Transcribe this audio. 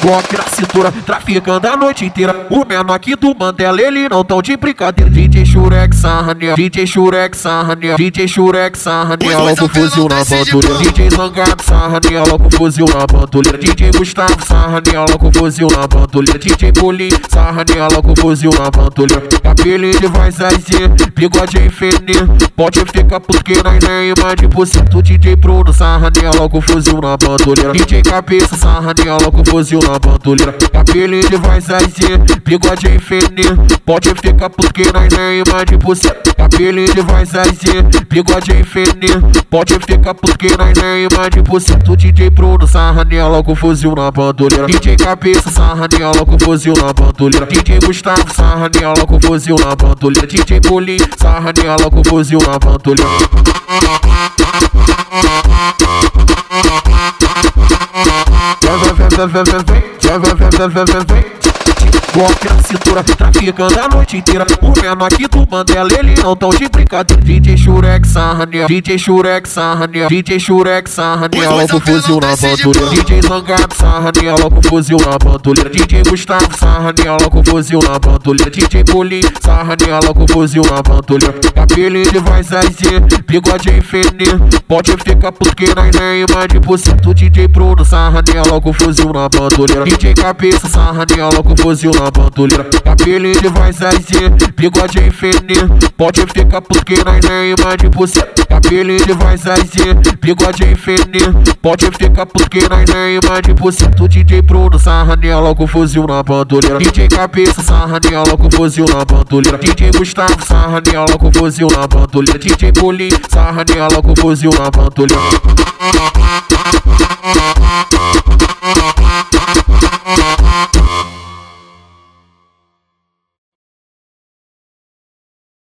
Glock na cintura, traficando a noite inteira. O menor aqui do Mandela, ele não tão de brincadeira. DJ Shurek Sarraniel, DJ Shurek Sarraniel, DJ Shurek Sarraniel, logo fuzil na bandoleira. DJ Zangado Sarraniel, logo fuzil na bandoleira. DJ Gustavo Sarraniel, logo fuzil na bandoleira. DJ Pulim Sarraniel, logo fuzil na bandoleira. Apelido vai sair, bigode infinito. Pode ficar porque nós nem imagina por cento. DJ Bruno Sarraniel, logo fuzil na bandoleira. DJ Cabeça Sarraniel, logo fuzil na bandoleira. Cabelo ele vai zazer, bigode infinito. Pode ficar porque nós é imã de você Cabelo ele vai zazer, bigode infinito. Pode ficar porque nós é imã de você. O DJ Bruno sarra nela com fuzil na bandoleira. DJ Cabeça sarra nela com fuzil na bandoleira. DJ Gustavo sarra nela com fuzil na bandoleira. DJ Bolinho sarra nela com fuzil na bandoleira. फिर देखो फैसल फिर देते हैं Glock na cintura, traficando a noite inteira. O menor aqui do Mandela, ele não tão de brincadeira. DJ Shurek Sarraniel, DJ Shurek Sarraniel, DJ Shurek Sarraniel, logo fuzil na bandoleira. DJ Zangado Sarraniel, logo fuzil na bandoleira. DJ Gustavo Sarraniel, logo fuzil na bandoleira. DJ Pulim Sarraniel, logo fuzil na bandoleira. Apelido vai sair, bigode infinito. Pode ficar porque nós nem imagina por cento. DJ Bruno Sarraniel, logo fuzil na bandoleira. DJ Cabeça Sarraniel, logo fuzil na bandoleira. Apelido vai sair, bigode infinito. Pode ficar porque nós nem imagina por cento. Apelido vai sair, bigode infinito. Pode ficar porque nós nem imagina por cento. DJ Bruno Sarraniel, logo fuzil na bandoleira. DJ Cabeça Sarraniel, logo fuzil na bandoleira. DJ Gustavo Sarraniel, logo fuzil na bandoleira. DJ Pulim Sarraniel, logo fuzil na bandoleira.